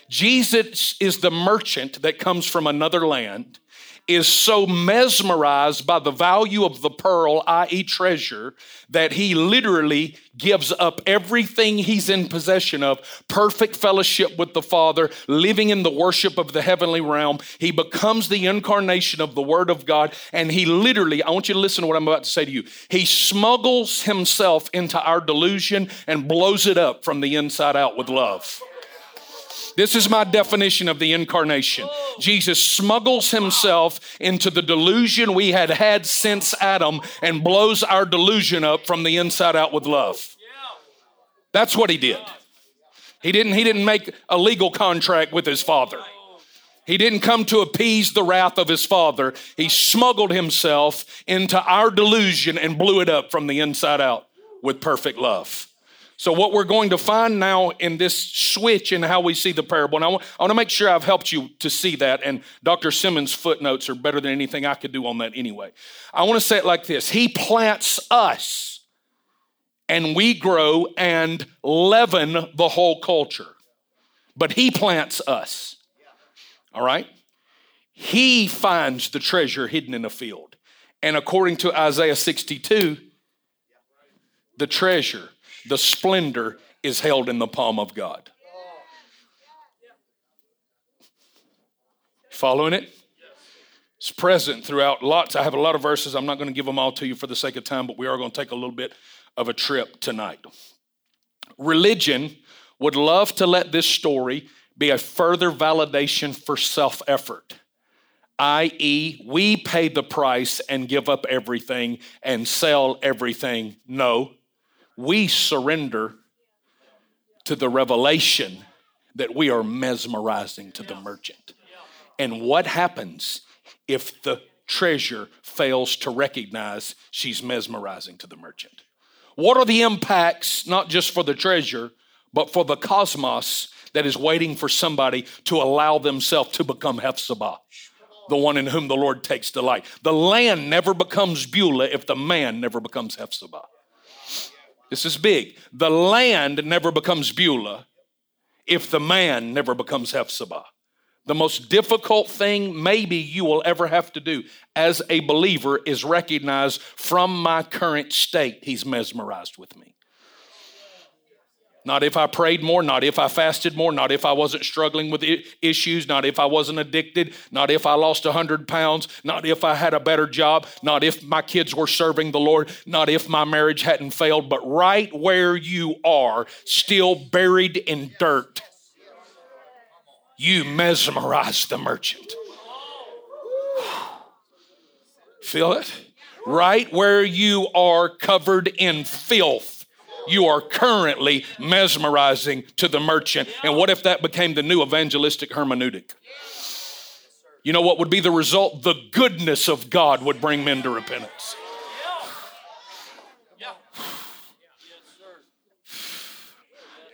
Jesus is the merchant that comes from another land is so mesmerized by the value of the pearl, i.e., treasure, that he literally gives up everything he's in possession of perfect fellowship with the Father, living in the worship of the heavenly realm. He becomes the incarnation of the Word of God, and he literally, I want you to listen to what I'm about to say to you. He smuggles himself into our delusion and blows it up from the inside out with love. This is my definition of the incarnation. Oh. Jesus smuggles himself into the delusion we had had since Adam and blows our delusion up from the inside out with love. That's what he did. He didn't, he didn't make a legal contract with his father. He didn't come to appease the wrath of his father. He smuggled himself into our delusion and blew it up from the inside out with perfect love. So, what we're going to find now in this switch in how we see the parable, and I want, I want to make sure I've helped you to see that, and Dr. Simmons' footnotes are better than anything I could do on that anyway. I want to say it like this He plants us, and we grow and leaven the whole culture. But He plants us. All right? He finds the treasure hidden in a field. And according to Isaiah 62, the treasure the splendor is held in the palm of God. Following it? It's present throughout lots. I have a lot of verses. I'm not going to give them all to you for the sake of time, but we are going to take a little bit of a trip tonight. Religion would love to let this story be a further validation for self effort, i.e., we pay the price and give up everything and sell everything. No, we surrender to the revelation that we are mesmerizing to the merchant. And what happens if the treasure fails to recognize she's mesmerizing to the merchant? What are the impacts, not just for the treasure, but for the cosmos that is waiting for somebody to allow themselves to become Hephzibah, the one in whom the Lord takes delight? The land never becomes Beulah if the man never becomes Hephzibah. This is big. The land never becomes Beulah if the man never becomes Hephzibah. The most difficult thing maybe you will ever have to do as a believer is recognize from my current state, he's mesmerized with me. Not if I prayed more, not if I fasted more, not if I wasn't struggling with issues, not if I wasn't addicted, not if I lost 100 pounds, not if I had a better job, not if my kids were serving the Lord, not if my marriage hadn't failed, but right where you are, still buried in dirt, you mesmerize the merchant. Feel it? Right where you are covered in filth you are currently mesmerizing to the merchant. And what if that became the new evangelistic hermeneutic? You know what would be the result? The goodness of God would bring men to repentance.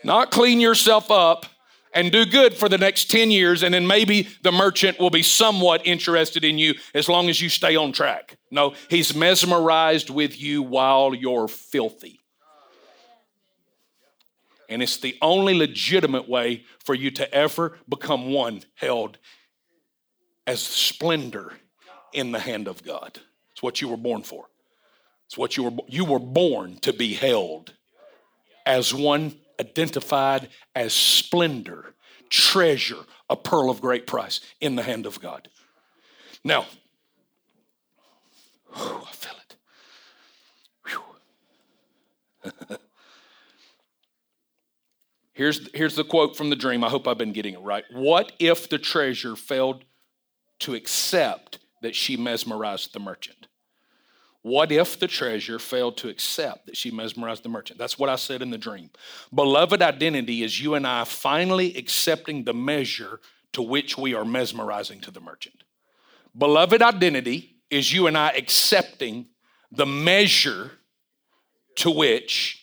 Not clean yourself up and do good for the next 10 years, and then maybe the merchant will be somewhat interested in you as long as you stay on track. No, he's mesmerized with you while you're filthy. And it's the only legitimate way for you to ever become one held as splendor in the hand of God. It's what you were born for. It's what you were you were born to be held as one identified as splendor, treasure, a pearl of great price in the hand of God. Now, whew, I feel it. Here's, here's the quote from the dream. I hope I've been getting it right. What if the treasure failed to accept that she mesmerized the merchant? What if the treasure failed to accept that she mesmerized the merchant? That's what I said in the dream. Beloved identity is you and I finally accepting the measure to which we are mesmerizing to the merchant. Beloved identity is you and I accepting the measure to which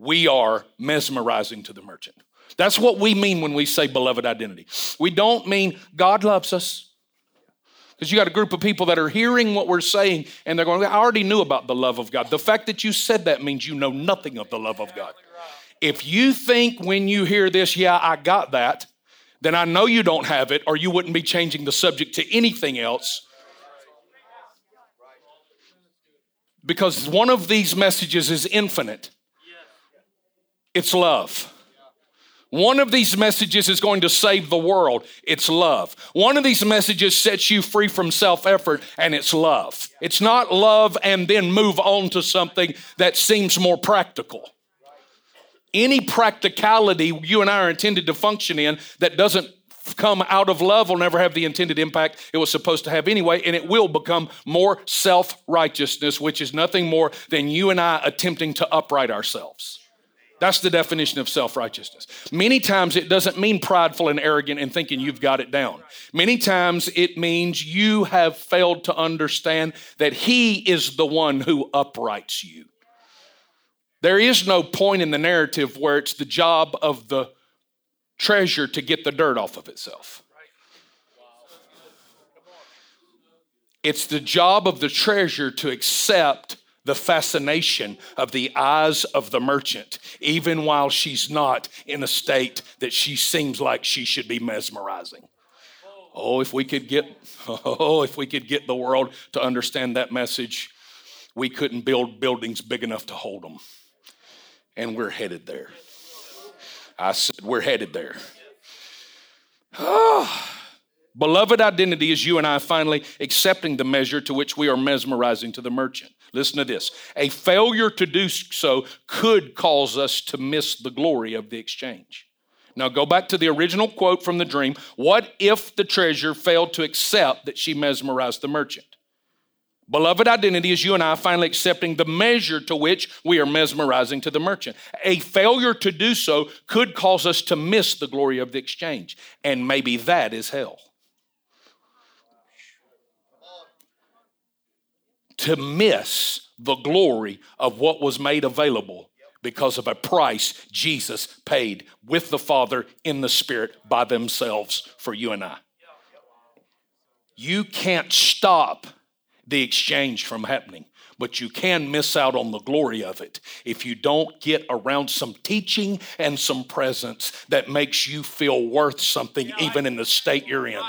we are mesmerizing to the merchant. That's what we mean when we say beloved identity. We don't mean God loves us. Because you got a group of people that are hearing what we're saying and they're going, I already knew about the love of God. The fact that you said that means you know nothing of the love of God. If you think when you hear this, yeah, I got that, then I know you don't have it or you wouldn't be changing the subject to anything else. Because one of these messages is infinite it's love. One of these messages is going to save the world. It's love. One of these messages sets you free from self effort, and it's love. It's not love and then move on to something that seems more practical. Any practicality you and I are intended to function in that doesn't come out of love will never have the intended impact it was supposed to have anyway, and it will become more self righteousness, which is nothing more than you and I attempting to upright ourselves. That's the definition of self righteousness. Many times it doesn't mean prideful and arrogant and thinking you've got it down. Many times it means you have failed to understand that He is the one who uprights you. There is no point in the narrative where it's the job of the treasure to get the dirt off of itself. It's the job of the treasure to accept the fascination of the eyes of the merchant, even while she's not in a state that she seems like she should be mesmerizing. Oh, if we could get, oh, if we could get the world to understand that message, we couldn't build buildings big enough to hold them. And we're headed there. I said, we're headed there. Oh. Beloved identity is you and I finally accepting the measure to which we are mesmerizing to the merchant. Listen to this. A failure to do so could cause us to miss the glory of the exchange. Now go back to the original quote from the dream. What if the treasure failed to accept that she mesmerized the merchant? Beloved identity is you and I finally accepting the measure to which we are mesmerizing to the merchant. A failure to do so could cause us to miss the glory of the exchange. And maybe that is hell. To miss the glory of what was made available because of a price Jesus paid with the Father in the Spirit by themselves for you and I. You can't stop the exchange from happening, but you can miss out on the glory of it if you don't get around some teaching and some presence that makes you feel worth something even in the state you're in.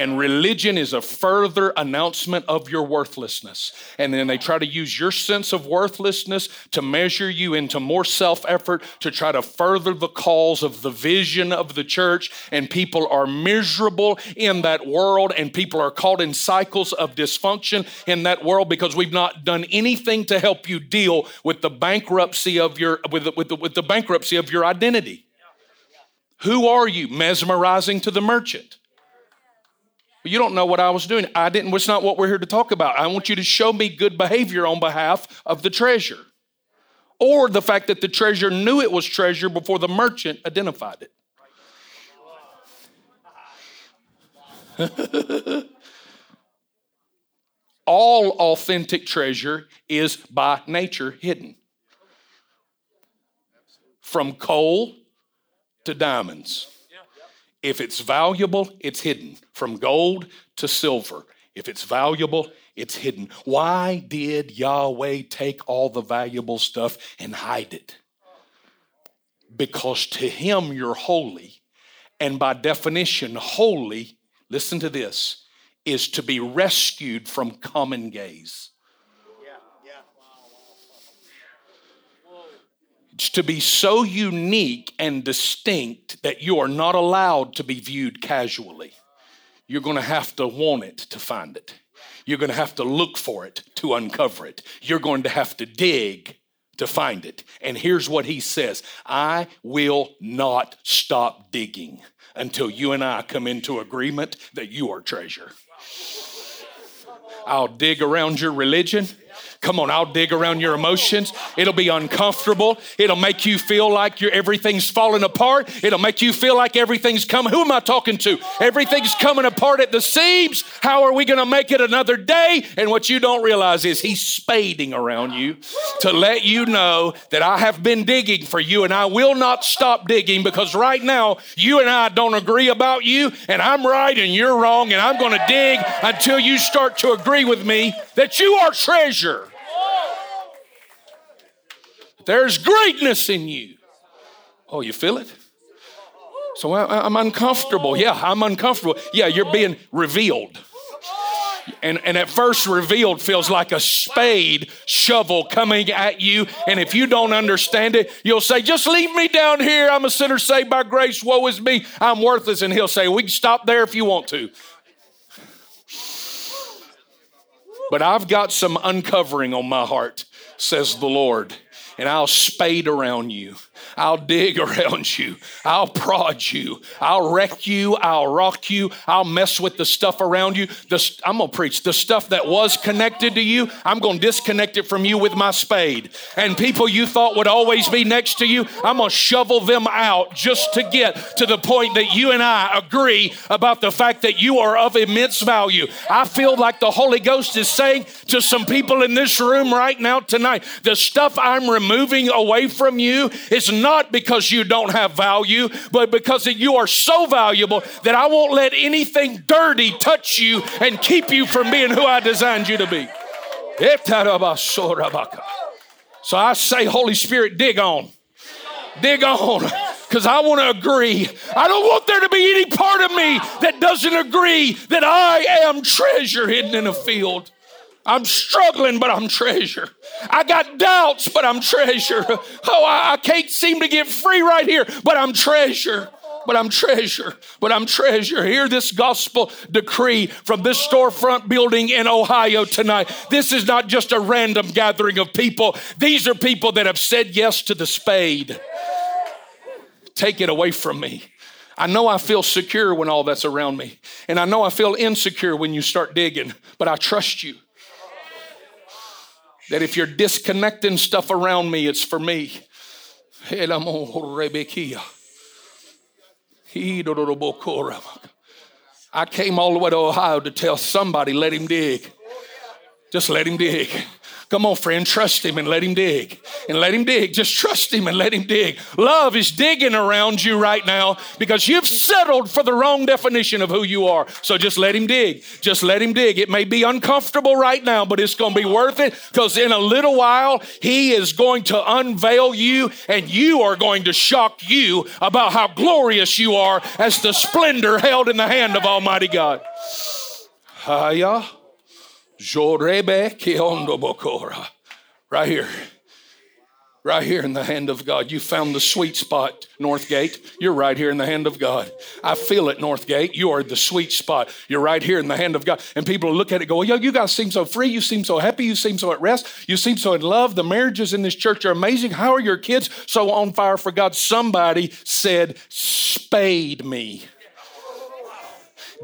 And religion is a further announcement of your worthlessness. And then they try to use your sense of worthlessness to measure you into more self effort to try to further the cause of the vision of the church. And people are miserable in that world, and people are caught in cycles of dysfunction in that world because we've not done anything to help you deal with the bankruptcy of your with the, with the, with the bankruptcy of your identity. Who are you? Mesmerizing to the merchant. You don't know what I was doing. I didn't, it's not what we're here to talk about. I want you to show me good behavior on behalf of the treasure. Or the fact that the treasure knew it was treasure before the merchant identified it. All authentic treasure is by nature hidden. From coal to diamonds. If it's valuable, it's hidden. From gold to silver. If it's valuable, it's hidden. Why did Yahweh take all the valuable stuff and hide it? Because to Him you're holy. And by definition, holy, listen to this, is to be rescued from common gaze. To be so unique and distinct that you are not allowed to be viewed casually. You're going to have to want it to find it. You're going to have to look for it to uncover it. You're going to have to dig to find it. And here's what he says I will not stop digging until you and I come into agreement that you are treasure. I'll dig around your religion. Come on, I'll dig around your emotions. It'll be uncomfortable. It'll make you feel like you everything's falling apart. It'll make you feel like everything's coming. Who am I talking to? Everything's coming apart at the seams. How are we going to make it another day? And what you don't realize is he's spading around you to let you know that I have been digging for you and I will not stop digging because right now you and I don't agree about you and I'm right and you're wrong and I'm going to dig until you start to agree with me that you are treasure. There's greatness in you. Oh, you feel it? So I, am uncomfortable. Yeah, I'm uncomfortable. Yeah, you're being revealed. And, and at first, revealed feels like a spade shovel coming at you. And if you don't understand it, you'll say, Just leave me down here. I'm a sinner saved by grace. Woe is me. I'm worthless. And he'll say, We can stop there if you want to. But I've got some uncovering on my heart, says the Lord and I'll spade around you. I'll dig around you. I'll prod you. I'll wreck you. I'll rock you. I'll mess with the stuff around you. The, I'm going to preach the stuff that was connected to you. I'm going to disconnect it from you with my spade. And people you thought would always be next to you, I'm going to shovel them out just to get to the point that you and I agree about the fact that you are of immense value. I feel like the Holy Ghost is saying to some people in this room right now tonight, the stuff I'm removing away from you is not because you don't have value, but because you are so valuable that I won't let anything dirty touch you and keep you from being who I designed you to be. So I say, Holy Spirit, dig on. Dig on. Because I want to agree. I don't want there to be any part of me that doesn't agree that I am treasure hidden in a field. I'm struggling, but I'm treasure. I got doubts, but I'm treasure. Oh, I, I can't seem to get free right here, but I'm treasure but I'm treasure, but I'm treasure. Hear this gospel decree from this storefront building in Ohio tonight. This is not just a random gathering of people, these are people that have said yes to the spade. Take it away from me. I know I feel secure when all that's around me, and I know I feel insecure when you start digging, but I trust you that if you're disconnecting stuff around me, it's for me. I came all the way to Ohio to tell somebody, let him dig. Just let him dig. Come on, friend, trust him and let him dig. And let him dig. Just trust him and let him dig. Love is digging around you right now because you've settled for the wrong definition of who you are. So just let him dig. Just let him dig. It may be uncomfortable right now, but it's going to be worth it because in a little while, he is going to unveil you and you are going to shock you about how glorious you are as the splendor held in the hand of Almighty God. Hiya. Jorebe Kiondo Bokora. Right here. Right here in the hand of God. You found the sweet spot, Northgate. You're right here in the hand of God. I feel it, Northgate. You are the sweet spot. You're right here in the hand of God. And people look at it go, well, yo, you guys seem so free. You seem so happy. You seem so at rest. You seem so in love. The marriages in this church are amazing. How are your kids so on fire for God? Somebody said, spade me,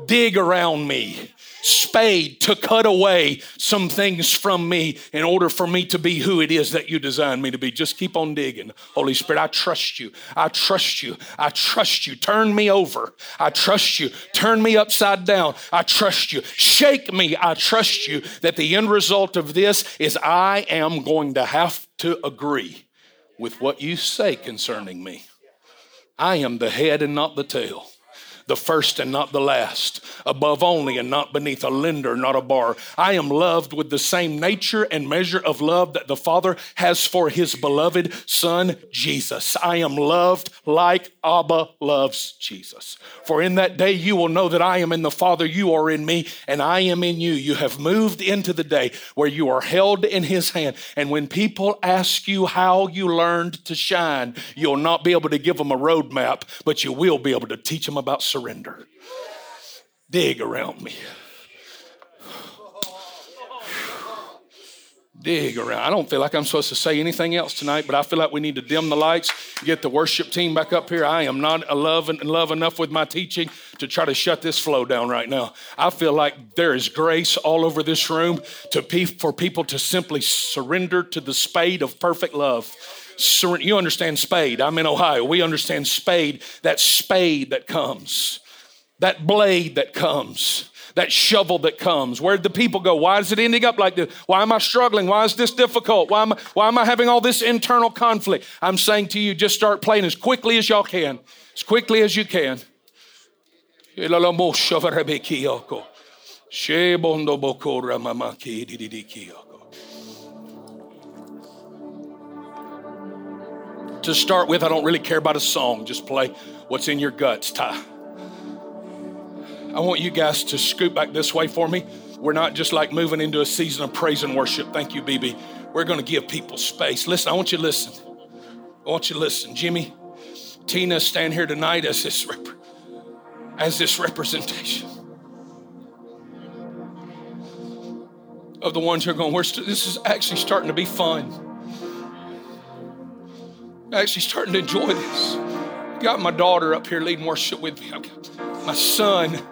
dig around me spade to cut away some things from me in order for me to be who it is that you designed me to be. Just keep on digging. Holy Spirit, I trust you. I trust you. I trust you. Turn me over. I trust you. Turn me upside down. I trust you. Shake me. I trust you that the end result of this is I am going to have to agree with what you say concerning me. I am the head and not the tail the first and not the last, above only and not beneath, a lender, not a bar. I am loved with the same nature and measure of love that the Father has for his beloved Son, Jesus. I am loved like Abba loves Jesus. For in that day you will know that I am in the Father, you are in me, and I am in you. You have moved into the day where you are held in his hand. And when people ask you how you learned to shine, you'll not be able to give them a roadmap, but you will be able to teach them about surrender. Dig around me. dig around. I don't feel like I'm supposed to say anything else tonight, but I feel like we need to dim the lights, get the worship team back up here. I am not love, love enough with my teaching to try to shut this flow down right now. I feel like there is grace all over this room to pe- for people to simply surrender to the spade of perfect love. You understand spade. I'm in Ohio. We understand spade, that spade that comes, that blade that comes that shovel that comes. Where'd the people go? Why is it ending up like this? Why am I struggling? Why is this difficult? Why am I, why am I having all this internal conflict? I'm saying to you, just start playing as quickly as y'all can, as quickly as you can. To start with, I don't really care about a song. Just play what's in your guts, Ty. I want you guys to scoot back this way for me. We're not just like moving into a season of praise and worship. Thank you, BB. We're going to give people space. Listen, I want you to listen. I want you to listen. Jimmy, Tina, stand here tonight as this, rep- as this representation of the ones who are going, We're st- this is actually starting to be fun. Actually starting to enjoy this. I got my daughter up here leading worship with me. My son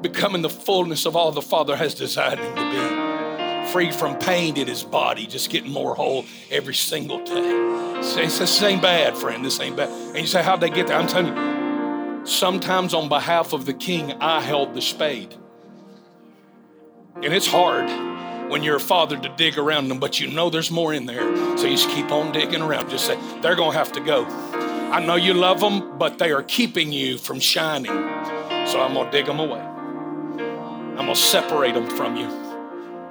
becoming the fullness of all the Father has designed him to be. Free from pain in his body, just getting more whole every single day. This ain't bad, friend. This ain't bad. And you say, how'd they get there? I'm telling you, sometimes on behalf of the king, I held the spade. And it's hard when you're a father to dig around them, but you know there's more in there. So you just keep on digging around. Just say, they're going to have to go. I know you love them, but they are keeping you from shining. So I'm going to dig them away. I'm going to separate them from you.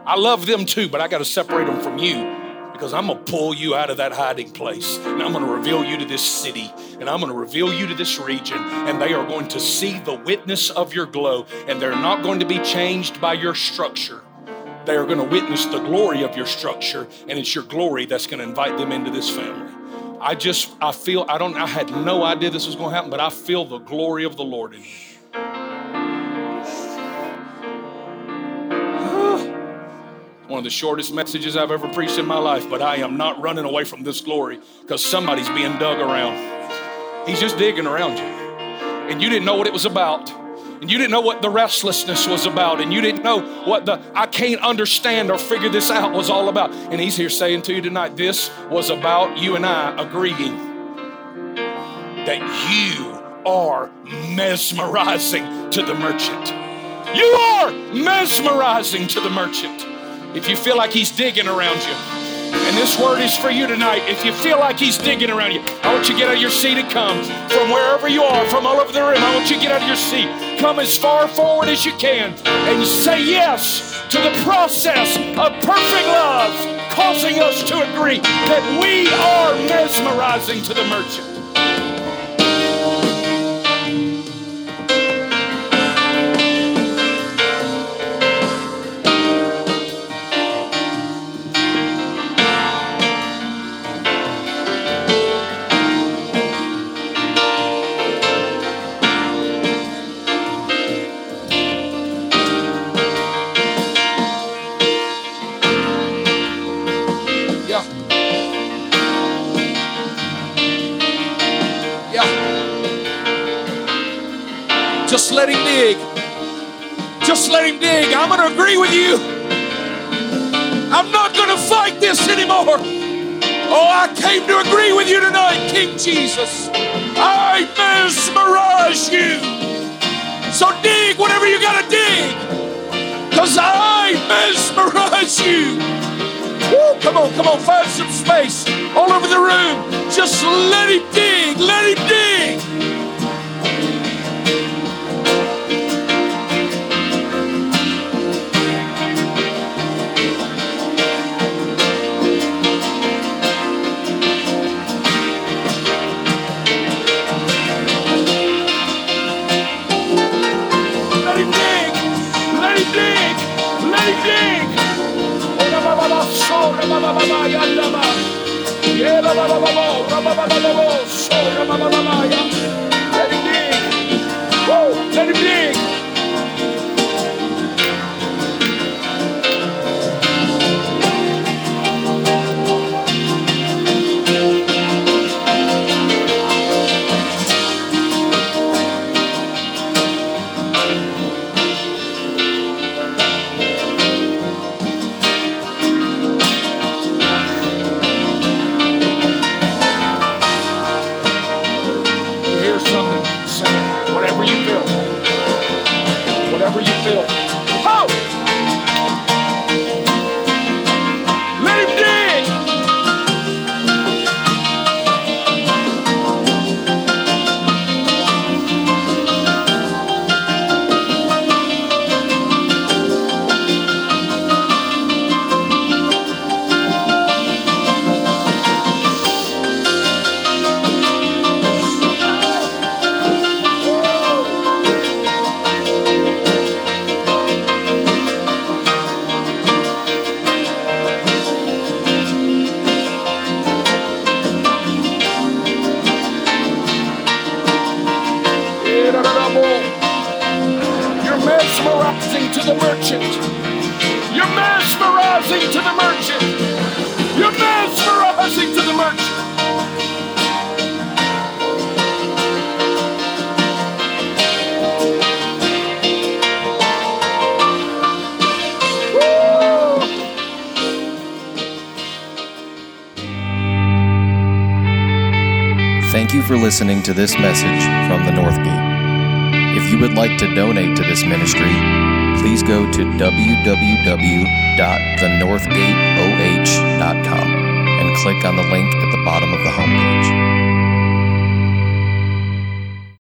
I love them too, but I got to separate them from you because I'm going to pull you out of that hiding place and I'm going to reveal you to this city and I'm going to reveal you to this region and they are going to see the witness of your glow and they're not going to be changed by your structure. They are going to witness the glory of your structure and it's your glory that's going to invite them into this family. I just, I feel, I don't, I had no idea this was going to happen, but I feel the glory of the Lord in you. one of the shortest messages I've ever preached in my life, but I am not running away from this glory because somebody's being dug around. He's just digging around you. And you didn't know what it was about. And you didn't know what the restlessness was about. And you didn't know what the I can't understand or figure this out was all about. And he's here saying to you tonight, this was about you and I agreeing that you are mesmerizing to the merchant. You are mesmerizing to the merchant if you feel like He's digging around you. And this word is for you tonight. If you feel like He's digging around you, I want you to get out of your seat and come from wherever you are, from all over the room. I want you to get out of your seat. Come as far forward as you can and say yes to the process of perfect love, causing us to agree that we are mesmerizing to the merchant. Dig. Just let him dig. I'm going to agree with you. I'm not going to fight this anymore. Oh, I came to agree with you tonight, King Jesus. I mesmerize you. So dig whatever you got to dig. Because I mesmerize you. Woo, come on, come on, find some space all over the room. Just let him dig, let him dig. Let listening to this message from the North Gate. If you would like to donate to this ministry, please go to www.thenorthgateoh.com and click on the link at the bottom of the homepage.